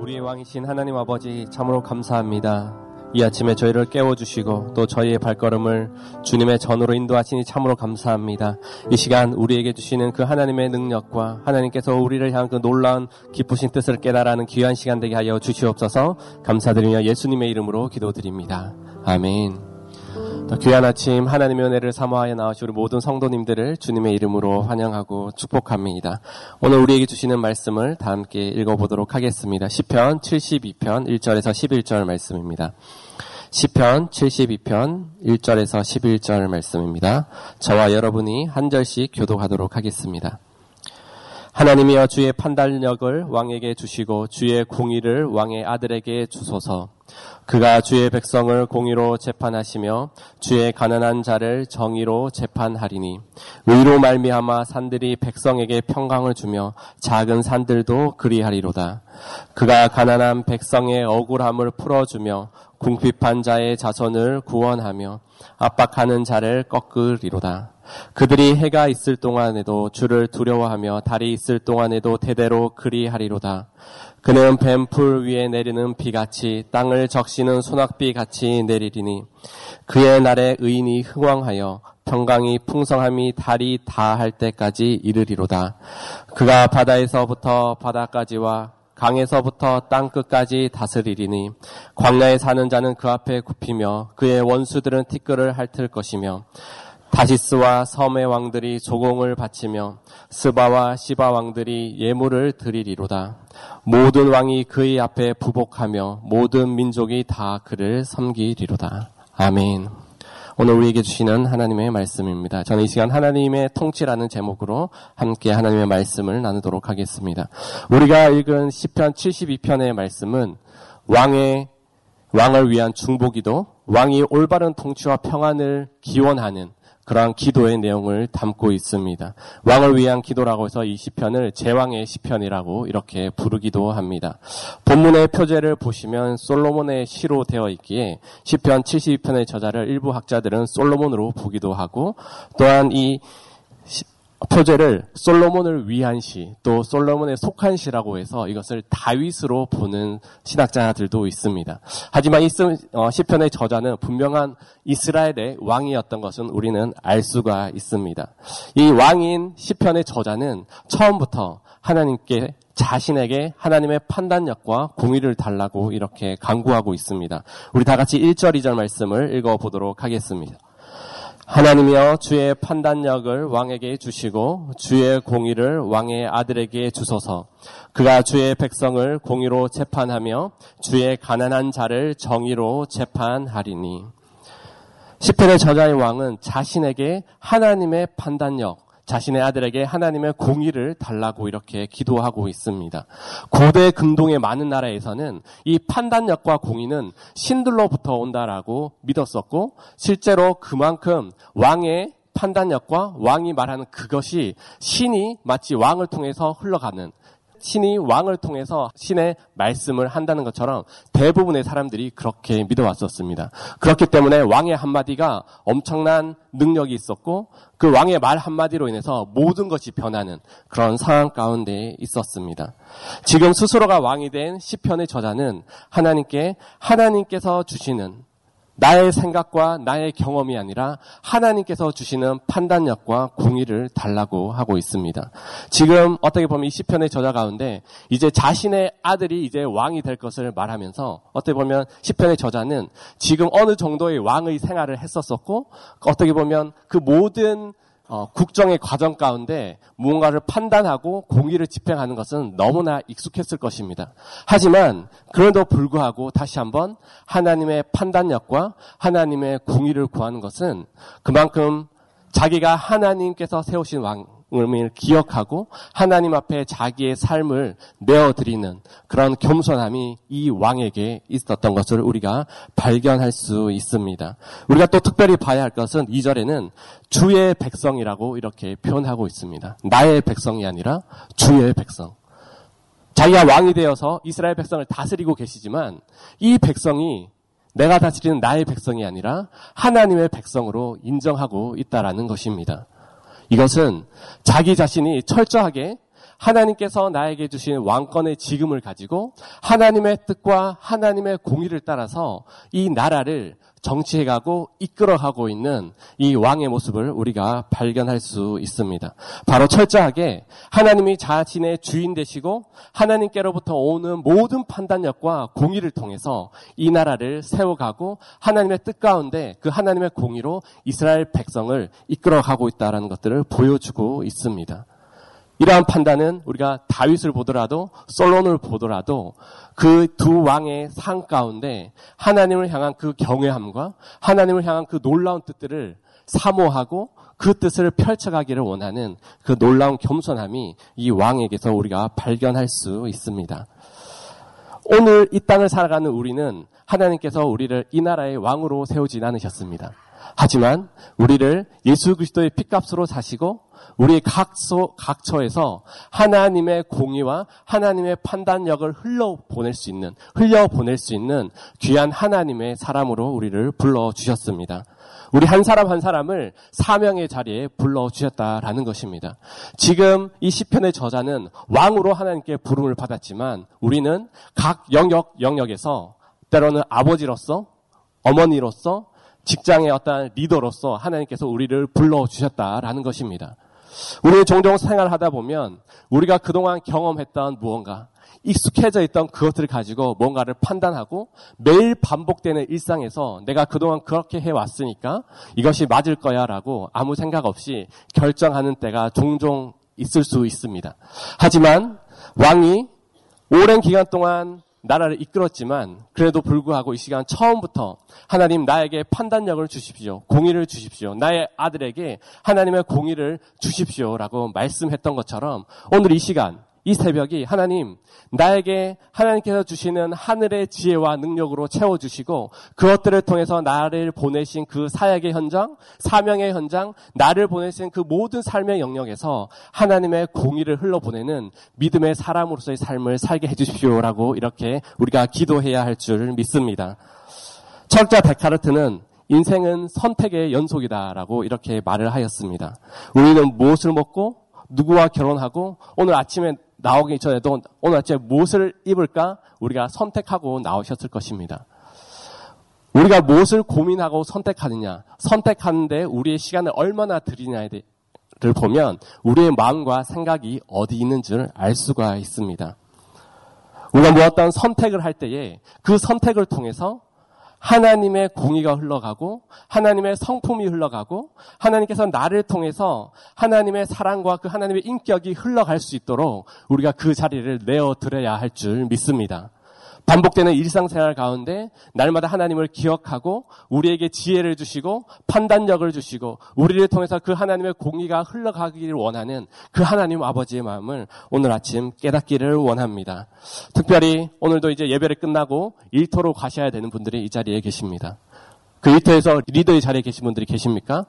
우리의 왕이신 하나님 아버지 참으로 감사합니다. 이 아침에 저희를 깨워주시고 또 저희의 발걸음을 주님의 전으로 인도하시니 참으로 감사합니다. 이 시간 우리에게 주시는 그 하나님의 능력과 하나님께서 우리를 향한 그 놀라운 기쁘신 뜻을 깨달아는 귀한 시간 되게 하여 주시옵소서 감사드리며 예수님의 이름으로 기도드립니다. 아멘. 귀한 아침 하나님의 은혜를 사모하여 나오신 우리 모든 성도님들을 주님의 이름으로 환영하고 축복합니다. 오늘 우리에게 주시는 말씀을 다 함께 읽어보도록 하겠습니다. 10편 72편 1절에서 11절 말씀입니다. 10편 72편 1절에서 11절 말씀입니다. 저와 여러분이 한 절씩 교독하도록 하겠습니다. 하나님이여 주의 판단력을 왕에게 주시고 주의 공의를 왕의 아들에게 주소서. 그가 주의 백성을 공의로 재판하시며 주의 가난한 자를 정의로 재판하리니 의로 말미암아 산들이 백성에게 평강을 주며 작은 산들도 그리하리로다. 그가 가난한 백성의 억울함을 풀어주며 궁핍한 자의 자손을 구원하며 압박하는 자를 꺾으리로다. 그들이 해가 있을 동안에도 주를 두려워하며 달이 있을 동안에도 대대로 그리하리로다. 그는 뱀풀 위에 내리는 비같이 땅을 적시는 소낙비 같이 내리리니 그의 날에 의인이 흥왕하여 평강이 풍성함이 달이 다 할 때까지 이르리로다. 그가 바다에서부터 바다까지와 강에서부터 땅 끝까지 다스리리니 광야에 사는 자는 그 앞에 굽히며 그의 원수들은 티끌을 핥을 것이며 다시스와 섬의 왕들이 조공을 바치며 스바와 시바 왕들이 예물을 드리리로다. 모든 왕이 그의 앞에 부복하며 모든 민족이 다 그를 섬기리로다. 아멘. 오늘 우리에게 주시는 하나님의 말씀입니다. 저는 이 시간 하나님의 통치라는 제목으로 함께 하나님의 말씀을 나누도록 하겠습니다. 우리가 읽은 10편 72편의 말씀은 왕의 왕을 위한 중보기도, 왕이 올바른 통치와 평안을 기원하는 그러한 기도의 내용을 담고 있습니다. 왕을 위한 기도라고 해서 이 시편을 제왕의 시편이라고 이렇게 부르기도 합니다. 본문의 표제를 보시면 솔로몬의 시로 되어 있기에 시편 72편의 저자를 일부 학자들은 솔로몬으로 보기도 하고 또한 이 표제를 솔로몬을 위한 시, 또 솔로몬에 속한 시라고 해서 이것을 다윗으로 보는 신학자들도 있습니다. 하지만 이 어, 시편의 저자는 분명한 이스라엘의 왕이었던 것은 우리는 알 수가 있습니다. 이 왕인 시편의 저자는 처음부터 하나님께 자신에게 하나님의 판단력과 공의를 달라고 이렇게 강구하고 있습니다. 우리 다 같이 1절, 2절 말씀을 읽어 보도록 하겠습니다. 하나님이여 주의 판단력을 왕에게 주시고 주의 공의를 왕의 아들에게 주소서. 그가 주의 백성을 공의로 재판하며 주의 가난한 자를 정의로 재판하리니. 시편의 저자의 왕은 자신에게 하나님의 판단력, 자신의 아들에게 하나님의 공의를 달라고 이렇게 기도하고 있습니다. 고대 근동의 많은 나라에서는 이 판단력과 공의는 신들로부터 온다라고 믿었었고 실제로 그만큼 왕의 판단력과 왕이 말하는 그것이 신이 마치 왕을 통해서 흘러가는 신이 왕을 통해서 신의 말씀을 한다는 것처럼 대부분의 사람들이 그렇게 믿어왔었습니다. 그렇기 때문에 왕의 한마디가 엄청난 능력이 있었고 그 왕의 말 한마디로 인해서 모든 것이 변하는 그런 상황 가운데 있었습니다. 지금 스스로가 왕이 된 시편의 저자는 하나님께 하나님께서 주시는 나의 생각과 나의 경험이 아니라 하나님께서 주시는 판단력과 공의를 달라고 하고 있습니다. 지금 어떻게 보면 이 시편의 저자 가운데 이제 자신의 아들이 이제 왕이 될 것을 말하면서 어떻게 보면 시편의 저자는 지금 어느 정도의 왕의 생활을 했었었고 어떻게 보면 그 모든 어, 국정의 과정 가운데 무언가를 판단하고 공의를 집행하는 것은 너무나 익숙했을 것입니다. 하지만 그럼에도 불구하고 다시 한번 하나님의 판단력과 하나님의 공의를 구하는 것은 그만큼 자기가 하나님께서 세우신 왕, 을 기억하고 하나님 앞에 자기의 삶을 내어드리는 그런 겸손함이 이 왕에게 있었던 것을 우리가 발견할 수 있습니다. 우리가 또 특별히 봐야 할 것은 이절에는 주의 백성이라고 이렇게 표현하고 있습니다. 나의 백성이 아니라 주의 백성. 자기가 왕이 되어서 이스라엘 백성을 다스리고 계시지만 이 백성이 내가 다스리는 나의 백성이 아니라 하나님의 백성으로 인정하고 있다라는 것입니다. 이것은 자기 자신이 철저하게 하나님께서 나에게 주신 왕권의 지금을 가지고 하나님의 뜻과 하나님의 공의를 따라서 이 나라를 정치해가고 이끌어가고 있는 이 왕의 모습을 우리가 발견할 수 있습니다. 바로 철저하게 하나님이 자신의 주인 되시고 하나님께로부터 오는 모든 판단력과 공의를 통해서 이 나라를 세워가고 하나님의 뜻 가운데 그 하나님의 공의로 이스라엘 백성을 이끌어가고 있다는 것들을 보여주고 있습니다. 이러한 판단은 우리가 다윗을 보더라도 솔론을 보더라도 그 두 왕의 상 가운데 하나님을 향한 그 경외함과 하나님을 향한 그 놀라운 뜻들을 사모하고 그 뜻을 펼쳐가기를 원하는 그 놀라운 겸손함이 이 왕에게서 우리가 발견할 수 있습니다. 오늘 이 땅을 살아가는 우리는 하나님께서 우리를 이 나라의 왕으로 세우지 않으셨습니다. 하지만 우리를 예수 그리스도의 피값으로 사시고 우리 각소, 각처에서 하나님의 공의와 하나님의 판단력을 흘러보낼 수 있는, 흘려보낼 수 있는 귀한 하나님의 사람으로 우리를 불러주셨습니다. 우리 한 사람 한 사람을 사명의 자리에 불러주셨다라는 것입니다. 지금 이 시편의 저자는 왕으로 하나님께 부름을 받았지만 우리는 각 영역, 영역에서 때로는 아버지로서, 어머니로서, 직장의 어떤 리더로서 하나님께서 우리를 불러주셨다라는 것입니다. 우리 종종 생활하다 보면 우리가 그동안 경험했던 무언가, 익숙해져 있던 그것들을 가지고 뭔가를 판단하고 매일 반복되는 일상에서 내가 그동안 그렇게 해왔으니까 이것이 맞을 거야 라고 아무 생각 없이 결정하는 때가 종종 있을 수 있습니다. 하지만 왕이 오랜 기간 동안 나라를 이끌었지만 그래도 불구하고 이 시간 처음부터 하나님 나에게 판단력을 주십시오. 공의를 주십시오. 나의 아들에게 하나님의 공의를 주십시오라고 말씀했던 것처럼 오늘 이 시간 이 새벽이 하나님 나에게 하나님께서 주시는 하늘의 지혜와 능력으로 채워주시고 그것들을 통해서 나를 보내신 그 사역의 현장, 사명의 현장, 나를 보내신 그 모든 삶의 영역에서 하나님의 공의를 흘러보내는 믿음의 사람으로서의 삶을 살게 해주십시오라고 이렇게 우리가 기도해야 할 줄 믿습니다. 철자 데카르트는 인생은 선택의 연속이다라고 이렇게 말을 하였습니다. 우리는 무엇을 먹고 누구와 결혼하고 오늘 아침에 나오기 전에도 오늘 아침에 무엇을 입을까 우리가 선택하고 나오셨을 것입니다. 우리가 무엇을 고민하고 선택하느냐, 선택하는데 우리의 시간을 얼마나 들이냐를 보면 우리의 마음과 생각이 어디 있는 줄알 수가 있습니다. 우리가 뭐 어떤 선택을 할 때에 그 선택을 통해서 하나님의 공의가 흘러가고 하나님의 성품이 흘러가고 하나님께서 나를 통해서 하나님의 사랑과 그 하나님의 인격이 흘러갈 수 있도록 우리가 그 자리를 내어 드려야 할 줄 믿습니다. 반복되는 일상생활 가운데 날마다 하나님을 기억하고 우리에게 지혜를 주시고 판단력을 주시고 우리를 통해서 그 하나님의 공의가 흘러가기를 원하는 그 하나님 아버지의 마음을 오늘 아침 깨닫기를 원합니다. 특별히 오늘도 이제 예배를 끝나고 일터로 가셔야 되는 분들이 이 자리에 계십니다. 그 일터에서 리더의 자리에 계신 분들이 계십니까?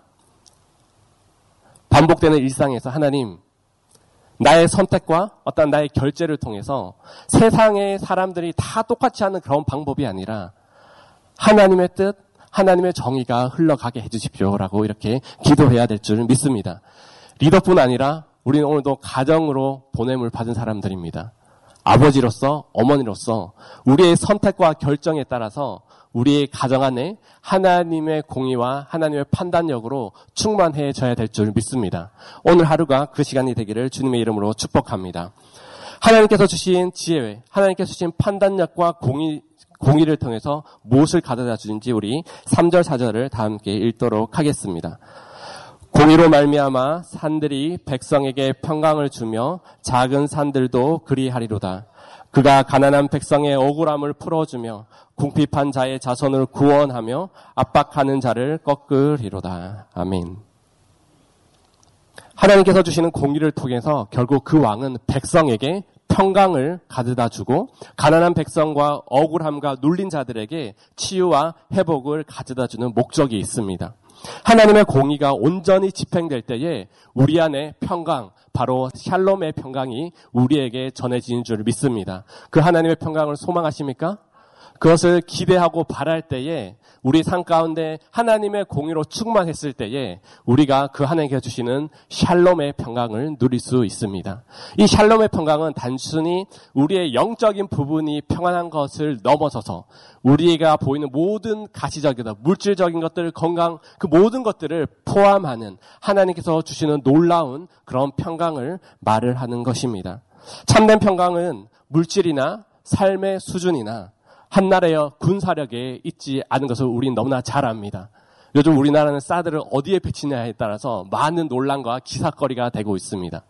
반복되는 일상에서 하나님 나의 선택과 어떤 나의 결제를 통해서 세상의 사람들이 다 똑같이 하는 그런 방법이 아니라 하나님의 뜻, 하나님의 정의가 흘러가게 해주십시오라고 이렇게 기도해야 될 줄 믿습니다. 리더뿐 아니라 우리는 오늘도 가정으로 보냄을 받은 사람들입니다. 아버지로서, 어머니로서 우리의 선택과 결정에 따라서 우리의 가정 안에 하나님의 공의와 하나님의 판단력으로 충만해져야 될 줄 믿습니다. 오늘 하루가 그 시간이 되기를 주님의 이름으로 축복합니다. 하나님께서 주신 지혜, 하나님께서 주신 판단력과 공의, 공의를 통해서 무엇을 가져다 주는지 우리 3절, 4절을 다 함께 읽도록 하겠습니다. 공의로 말미암아 산들이 백성에게 평강을 주며 작은 산들도 그리하리로다. 그가 가난한 백성의 억울함을 풀어주며 궁핍한 자의 자손을 구원하며 압박하는 자를 꺾으리로다. 아멘. 하나님께서 주시는 공의를 통해서 결국 그 왕은 백성에게 평강을 가져다 주고 가난한 백성과 억울함과 눌린 자들에게 치유와 회복을 가져다 주는 목적이 있습니다. 하나님의 공의가 온전히 집행될 때에 우리 안에 평강, 바로 샬롬의 평강이 우리에게 전해지는 줄 믿습니다. 그 하나님의 평강을 소망하십니까? 그것을 기대하고 바랄 때에 우리 삶 가운데 하나님의 공의로 충만했을 때에 우리가 그 하나님께 주시는 샬롬의 평강을 누릴 수 있습니다. 이 샬롬의 평강은 단순히 우리의 영적인 부분이 평안한 것을 넘어서서 우리가 보이는 모든 가시적이다 물질적인 것들, 건강 그 모든 것들을 포함하는 하나님께서 주시는 놀라운 그런 평강을 말을 하는 것입니다. 참된 평강은 물질이나 삶의 수준이나 한나라의 군사력에 있지 않은 것을 우리는 너무나 잘 압니다. 요즘 우리나라는 사드를 어디에 배치냐에 따라서 많은 논란과 기사거리가 되고 있습니다.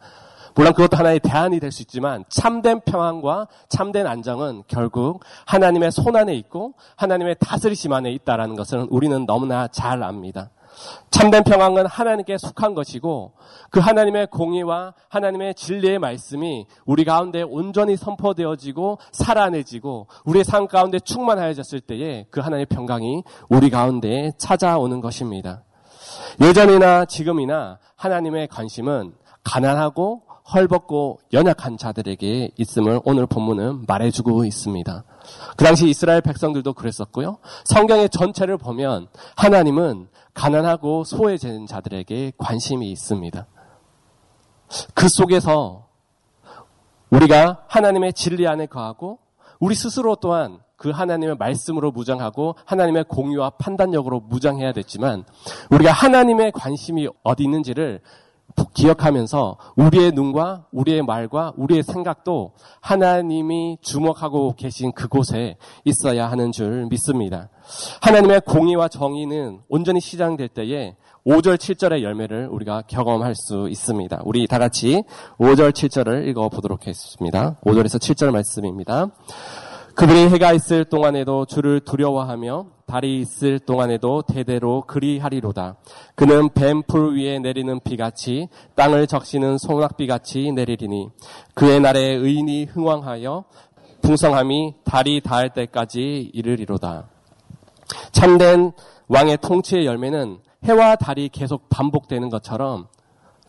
물론 그것도 하나의 대안이 될 수 있지만 참된 평안과 참된 안정은 결국 하나님의 손 안에 있고 하나님의 다스리심 안에 있다라는 것을 우리는 너무나 잘 압니다. 참된 평안은 하나님께 속한 것이고 그 하나님의 공의와 하나님의 진리의 말씀이 우리 가운데 온전히 선포되어지고 살아내지고 우리의 삶 가운데 충만하여졌을 때에 그 하나님의 평강이 우리 가운데 찾아오는 것입니다. 예전이나 지금이나 하나님의 관심은 가난하고 헐벗고 연약한 자들에게 있음을 오늘 본문은 말해주고 있습니다. 그 당시 이스라엘 백성들도 그랬었고요. 성경의 전체를 보면 하나님은 가난하고 소외된 자들에게 관심이 있습니다. 그 속에서 우리가 하나님의 진리 안에 거하고 우리 스스로 또한 그 하나님의 말씀으로 무장하고 하나님의 공유와 판단력으로 무장해야 됐지만 우리가 하나님의 관심이 어디 있는지를 기억하면서 우리의 눈과 우리의 말과 우리의 생각도 하나님이 주목하고 계신 그곳에 있어야 하는 줄 믿습니다. 하나님의 공의와 정의는 온전히 시장될 때에 5절, 7절의 열매를 우리가 경험할 수 있습니다. 우리 다 같이 5절, 7절을 읽어 보도록 하겠습니다. 5절에서 7절 말씀입니다. 그들이 해가 있을 동안에도 주를 두려워하며 달이 있을 동안에도 대대로 그리하리로다. 그는 뱀풀 위에 내리는 비같이 땅을 적시는 소낙비같이 내리리니 그의 날에 의인이 흥왕하여 풍성함이 달이 닿을 때까지 이르리로다. 참된 왕의 통치의 열매는 해와 달이 계속 반복되는 것처럼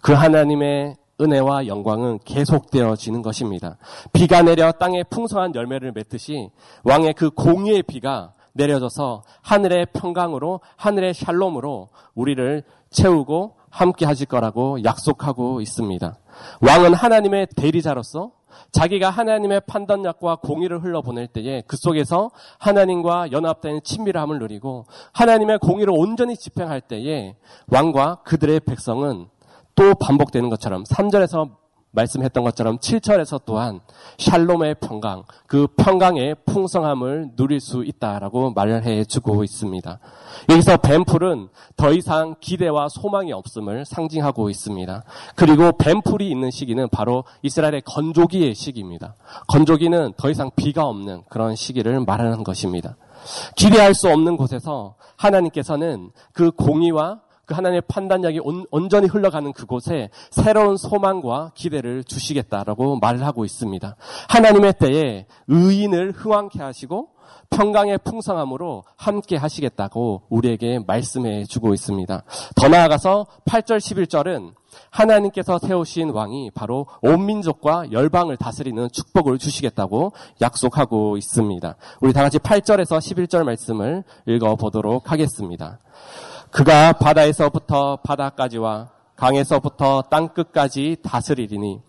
그 하나님의 은혜와 영광은 계속되어지는 것입니다. 비가 내려 땅에 풍성한 열매를 맺듯이 왕의 그 공의의 비가 내려져서 하늘의 평강으로 하늘의 샬롬으로 우리를 채우고 함께 하실 거라고 약속하고 있습니다. 왕은 하나님의 대리자로서 자기가 하나님의 판단력과 공의를 흘러보낼 때에 그 속에서 하나님과 연합된 친밀함을 누리고 하나님의 공의를 온전히 집행할 때에 왕과 그들의 백성은 또 반복되는 것처럼 3절에서 말씀했던 것처럼 7절에서 또한 샬롬의 평강, 그 평강의 풍성함을 누릴 수 있다라고 말을 해주고 있습니다. 여기서 뱀풀은 더 이상 기대와 소망이 없음을 상징하고 있습니다. 그리고 뱀풀이 있는 시기는 바로 이스라엘의 건조기의 시기입니다. 건조기는 더 이상 비가 없는 그런 시기를 말하는 것입니다. 기대할 수 없는 곳에서 하나님께서는 그 공의와 그 하나님의 판단력이 온, 온전히 흘러가는 그곳에 새로운 소망과 기대를 주시겠다라고 말을 하고 있습니다. 하나님의 때에 의인을 흥왕케 하시고 평강의 풍성함으로 함께 하시겠다고 우리에게 말씀해 주고 있습니다. 더 나아가서 8절 11절은 하나님께서 세우신 왕이 바로 온 민족과 열방을 다스리는 축복을 주시겠다고 약속하고 있습니다. 우리 다 같이 8절에서 11절 말씀을 읽어 보도록 하겠습니다. 그가 바다에서부터 바다까지와 강에서부터 땅 끝까지 다스리리니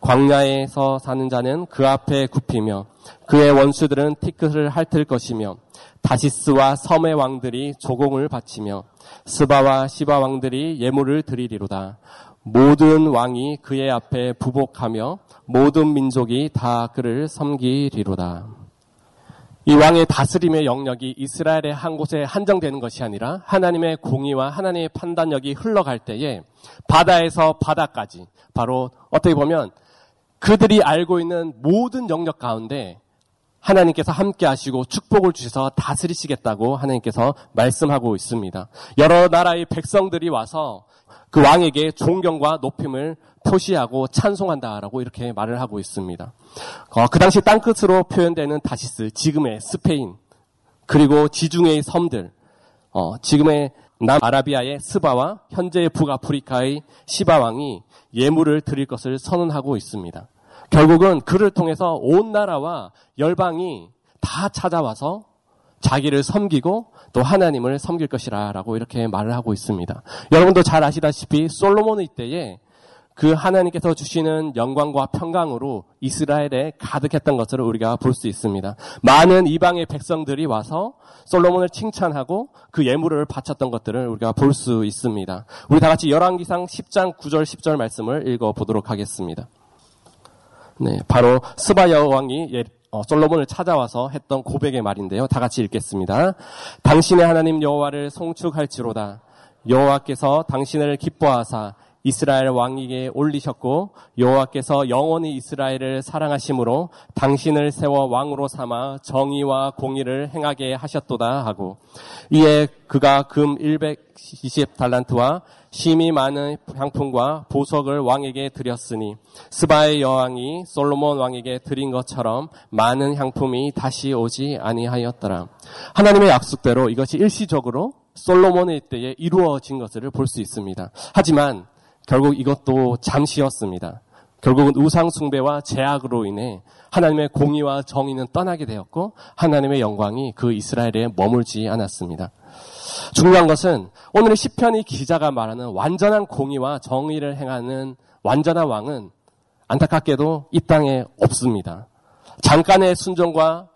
광야에서 사는 자는 그 앞에 굽히며 그의 원수들은 티끌을 핥을 것이며 다시스와 섬의 왕들이 조공을 바치며 스바와 시바 왕들이 예물을 드리리로다. 모든 왕이 그의 앞에 부복하며 모든 민족이 다 그를 섬기리로다. 이 왕의 다스림의 영역이 이스라엘의 한 곳에 한정되는 것이 아니라 하나님의 공의와 하나님의 판단력이 흘러갈 때에 바다에서 바다까지 바로 어떻게 보면 그들이 알고 있는 모든 영역 가운데 하나님께서 함께 하시고 축복을 주셔서 다스리시겠다고 하나님께서 말씀하고 있습니다. 여러 나라의 백성들이 와서 그 왕에게 존경과 높임을 표시하고 찬송한다라고 이렇게 말을 하고 있습니다. 어, 그 당시 땅끝으로 표현되는 다시스, 지금의 스페인, 그리고 지중해의 섬들, 어, 지금의 남아라비아의 스바와 현재의 북아프리카의 시바 왕이 예물을 드릴 것을 선언하고 있습니다. 결국은 그를 통해서 온 나라와 열방이 다 찾아와서 자기를 섬기고 또 하나님을 섬길 것이라 라고 이렇게 말을 하고 있습니다. 여러분도 잘 아시다시피 솔로몬의 때에 그 하나님께서 주시는 영광과 평강으로 이스라엘에 가득했던 것을 우리가 볼 수 있습니다. 많은 이방의 백성들이 와서 솔로몬을 칭찬하고 그 예물을 바쳤던 것들을 우리가 볼 수 있습니다. 우리 다 같이 열왕기상 10장 9절 10절 말씀을 읽어 보도록 하겠습니다. 네, 바로 스바야 왕이 예, 어, 솔로몬을 찾아와서 했던 고백의 말인데요. 다 같이 읽겠습니다. 당신의 하나님 여호와를 송축할지로다. 여호와께서 당신을 기뻐하사 이스라엘 왕에게 올리셨고 여호와께서 영원히 이스라엘을 사랑하심으로 당신을 세워 왕으로 삼아 정의와 공의를 행하게 하셨도다 하고 이에 그가 금 120 달란트와 심이 많은 향품과 보석을 왕에게 드렸으니 스바의 여왕이 솔로몬 왕에게 드린 것처럼 많은 향품이 다시 오지 아니하였더라. 하나님의 약속대로 이것이 일시적으로 솔로몬의 때에 이루어진 것을 볼 수 있습니다. 하지만 결국 이것도 잠시였습니다. 결국은 우상숭배와 제약으로 인해 하나님의 공의와 정의는 떠나게 되었고 하나님의 영광이 그 이스라엘에 머물지 않았습니다. 중요한 것은 오늘의 시편의 기자가 말하는 완전한 공의와 정의를 행하는 완전한 왕은 안타깝게도 이 땅에 없습니다. 잠깐의 순종과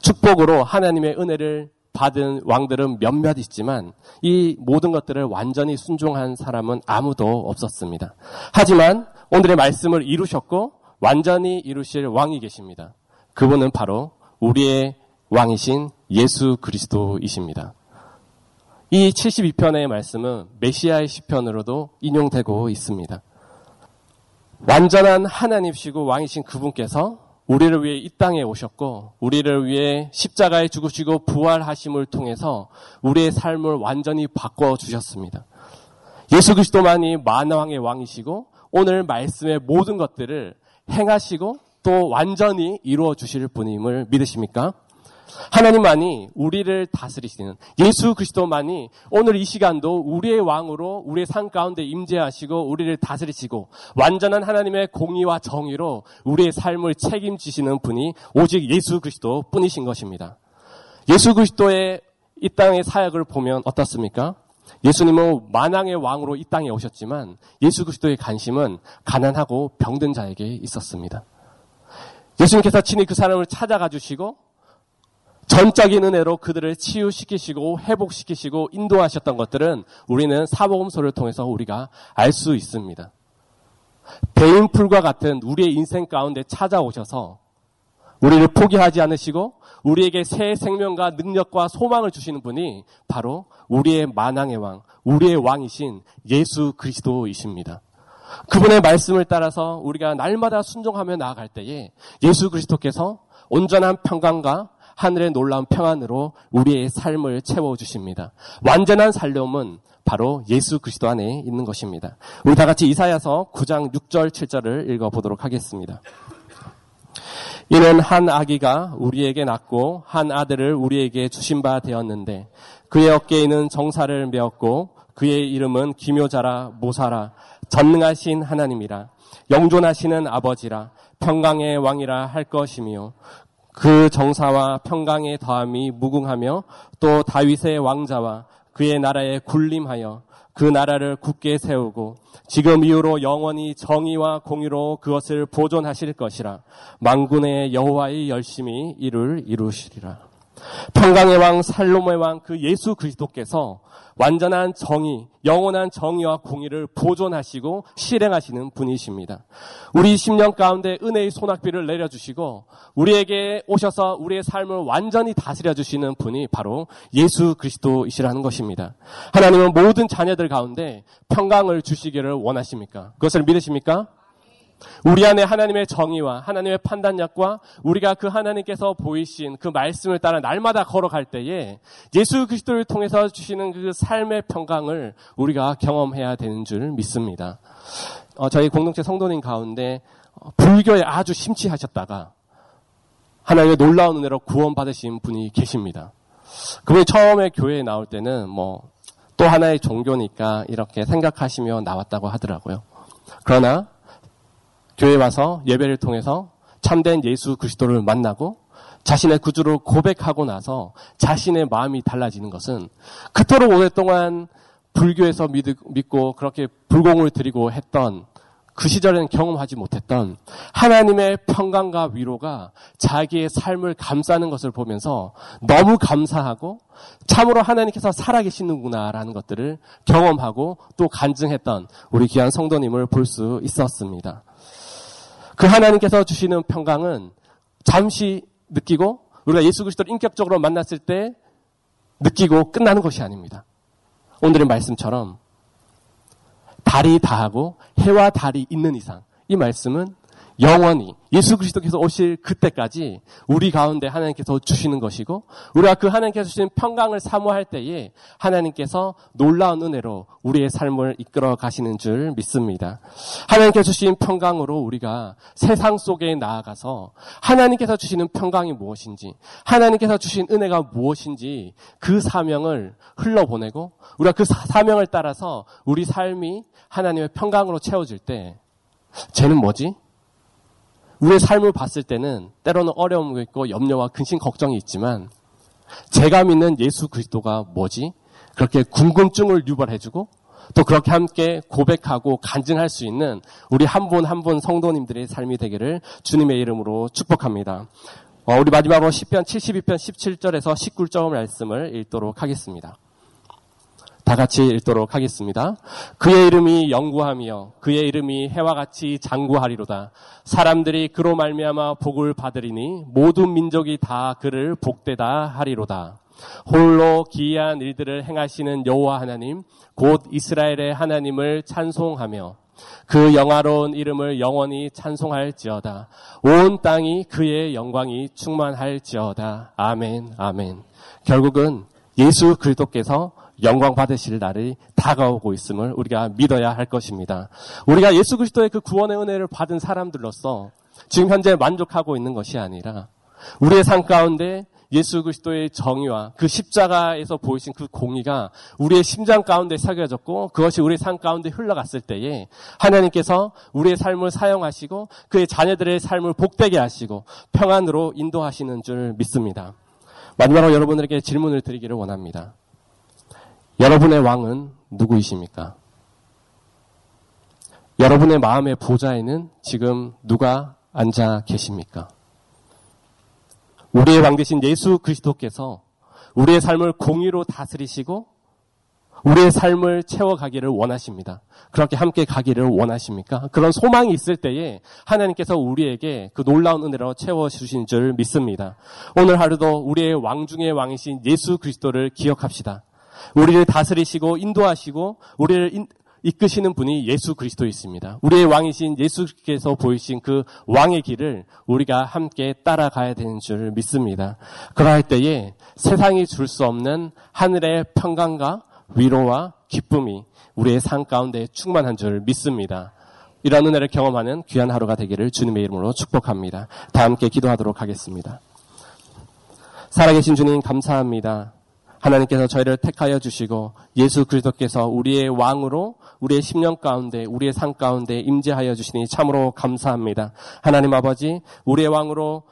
축복으로 하나님의 은혜를 받은 왕들은 몇몇 있지만 이 모든 것들을 완전히 순종한 사람은 아무도 없었습니다. 하지만 오늘의 말씀을 이루셨고 완전히 이루실 왕이 계십니다. 그분은 바로 우리의 왕이신 예수 그리스도이십니다. 이 72편의 말씀은 메시아의 시편으로도 인용되고 있습니다. 완전한 하나님시고 왕이신 그분께서 우리를 위해 이 땅에 오셨고 우리를 위해 십자가에 죽으시고 부활하심을 통해서 우리의 삶을 완전히 바꿔 주셨습니다. 예수 그리스도만이 만왕의 왕이시고 오늘 말씀의 모든 것들을 행하시고 또 완전히 이루어 주실 분임을 믿으십니까? 하나님만이 우리를 다스리시는 예수 그리스도만이 오늘 이 시간도 우리의 왕으로 우리의 삶 가운데 임재하시고 우리를 다스리시고 완전한 하나님의 공의와 정의로 우리의 삶을 책임지시는 분이 오직 예수 그리스도 뿐이신 것입니다. 예수 그리스도의 이 땅의 사역을 보면 어떻습니까? 예수님은 만왕의 왕으로 이 땅에 오셨지만 예수 그리스도의 관심은 가난하고 병든 자에게 있었습니다. 예수님께서 친히 그 사람을 찾아가 주시고 전적인 은혜로 그들을 치유시키시고 회복시키시고 인도하셨던 것들은 우리는 사복음서를 통해서 우리가 알 수 있습니다. 대인풀과 같은 우리의 인생 가운데 찾아오셔서 우리를 포기하지 않으시고 우리에게 새 생명과 능력과 소망을 주시는 분이 바로 우리의 만왕의 왕, 우리의 왕이신 예수 그리스도이십니다. 그분의 말씀을 따라서 우리가 날마다 순종하며 나아갈 때에 예수 그리스도께서 온전한 평강과 하늘의 놀라운 평안으로 우리의 삶을 채워주십니다. 완전한 살림은 바로 예수 그리스도 안에 있는 것입니다. 우리 다 같이 이사야서 9장 6절 7절을 읽어보도록 하겠습니다. 이는 한 아기가 우리에게 낳고 한 아들을 우리에게 주신 바 되었는데 그의 어깨에는 정사를 메었고 그의 이름은 기묘자라 모사라 전능하신 하나님이라 영존하시는 아버지라 평강의 왕이라 할 것이며 그 정사와 평강의 더함이 무궁하며 또 다윗의 왕자와 그의 나라에 군림하여 그 나라를 굳게 세우고 지금 이후로 영원히 정의와 공의로 그것을 보존하실 것이라 망군의 여호와의 열심히 이를 이루시리라. 평강의 왕 살로모의 왕 그 예수 그리스도께서 완전한 정의, 영원한 정의와 공의를 보존하시고 실행하시는 분이십니다. 우리 10년 가운데 은혜의 소낙비를 내려주시고 우리에게 오셔서 우리의 삶을 완전히 다스려 주시는 분이 바로 예수 그리스도이시라는 것입니다. 하나님은 모든 자녀들 가운데 평강을 주시기를 원하십니까? 그것을 믿으십니까? 우리 안에 하나님의 정의와 하나님의 판단력과 우리가 그 하나님께서 보이신 그 말씀을 따라 날마다 걸어갈 때에 예수 그리스도를 통해서 주시는 그 삶의 평강을 우리가 경험해야 되는 줄 믿습니다. 어, 저희 공동체 성도님 가운데 어, 불교에 아주 심취하셨다가 하나님의 놀라운 은혜로 구원받으신 분이 계십니다. 그분이 처음에 교회에 나올 때는 뭐 또 하나의 종교니까 이렇게 생각하시며 나왔다고 하더라고요. 그러나 교회 와서 예배를 통해서 참된 예수 그리스도를 만나고 자신의 구주를 고백하고 나서 자신의 마음이 달라지는 것은 그토록 오랫동안 불교에서 믿고 그렇게 불공을 드리고 했던 그 시절에는 경험하지 못했던 하나님의 평강과 위로가 자기의 삶을 감싸는 것을 보면서 너무 감사하고 참으로 하나님께서 살아계시는구나라는 것들을 경험하고 또 간증했던 우리 귀한 성도님을 볼 수 있었습니다. 그 하나님께서 주시는 평강은 잠시 느끼고 우리가 예수 그리스도를 인격적으로 만났을 때 느끼고 끝나는 것이 아닙니다. 오늘의 말씀처럼 달이 다하고 해와 달이 있는 이상 이 말씀은 영원히 예수 그리스도께서 오실 그때까지 우리 가운데 하나님께서 주시는 것이고 우리가 그 하나님께서 주시는 평강을 사모할 때에 하나님께서 놀라운 은혜로 우리의 삶을 이끌어 가시는 줄 믿습니다. 하나님께서 주신 평강으로 우리가 세상 속에 나아가서 하나님께서 주시는 평강이 무엇인지 하나님께서 주신 은혜가 무엇인지 그 사명을 흘러보내고 우리가 그 사명을 따라서 우리 삶이 하나님의 평강으로 채워질 때 쟤는 뭐지? 우리의 삶을 봤을 때는 때로는 어려움이 있고 염려와 근심 걱정이 있지만 제가 믿는 예수 그리스도가 뭐지? 그렇게 궁금증을 유발해주고 또 그렇게 함께 고백하고 간증할 수 있는 우리 한 분 한분 성도님들의 삶이 되기를 주님의 이름으로 축복합니다. 어, 우리 마지막으로 10편 72편 17절에서 19절 말씀을 읽도록 하겠습니다. 다 같이 읽도록 하겠습니다. 그의 이름이 영구하며 그의 이름이 해와 같이 장구하리로다. 사람들이 그로 말미암아 복을 받으리니 모든 민족이 다 그를 복되다 하리로다. 홀로 기이한 일들을 행하시는 여호와 하나님 곧 이스라엘의 하나님을 찬송하며 그 영화로운 이름을 영원히 찬송할지어다. 온 땅이 그의 영광이 충만할지어다. 아멘, 아멘. 결국은 예수 그리스도께서 영광 받으실 날이 다가오고 있음을 우리가 믿어야 할 것입니다. 우리가 예수 그리스도의 그 구원의 은혜를 받은 사람들로서 지금 현재 만족하고 있는 것이 아니라 우리의 삶 가운데 예수 그리스도의 정의와 그 십자가에서 보이신 그 공의가 우리의 심장 가운데 새겨졌고 그것이 우리의 삶 가운데 흘러갔을 때에 하나님께서 우리의 삶을 사용하시고 그의 자녀들의 삶을 복되게 하시고 평안으로 인도하시는 줄 믿습니다. 마지막으로 여러분들에게 질문을 드리기를 원합니다. 여러분의 왕은 누구이십니까? 여러분의 마음의 보좌에는 지금 누가 앉아 계십니까? 우리의 왕 되신 예수 그리스도께서 우리의 삶을 공의로 다스리시고 우리의 삶을 채워가기를 원하십니다. 그렇게 함께 가기를 원하십니까? 그런 소망이 있을 때에 하나님께서 우리에게 그 놀라운 은혜로 채워주신 줄 믿습니다. 오늘 하루도 우리의 왕 중의 왕이신 예수 그리스도를 기억합시다. 우리를 다스리시고 인도하시고 우리를 인, 이끄시는 분이 예수 그리스도이십니다. 우리의 왕이신 예수께서 보이신 그 왕의 길을 우리가 함께 따라가야 되는 줄 믿습니다. 그러할 때에 세상이 줄 수 없는 하늘의 평강과 위로와 기쁨이 우리의 삶 가운데 충만한 줄 믿습니다. 이런 은혜를 경험하는 귀한 하루가 되기를 주님의 이름으로 축복합니다. 다 함께 기도하도록 하겠습니다. 살아계신 주님 감사합니다. 하나님께서 저희를 택하여 주시고 예수 그리스도께서 우리의 왕으로 우리의 10년 가운데 우리의 삶 가운데 임재하여 주시니 참으로 감사합니다. 하나님 아버지 우리의 왕으로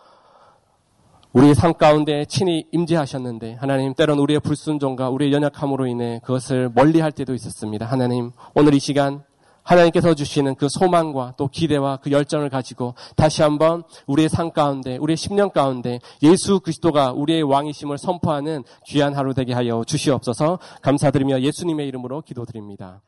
우리의 삶 가운데 친히 임재하셨는데 하나님 때론 우리의 불순종과 우리의 연약함으로 인해 그것을 멀리할 때도 있었습니다. 하나님 오늘 이 시간 하나님께서 주시는 그 소망과 또 기대와 그 열정을 가지고 다시 한번 우리의 삶 가운데, 우리의 10년 가운데 예수 그리스도가 우리의 왕이심을 선포하는 귀한 하루 되게 하여 주시옵소서 감사드리며 예수님의 이름으로 기도드립니다.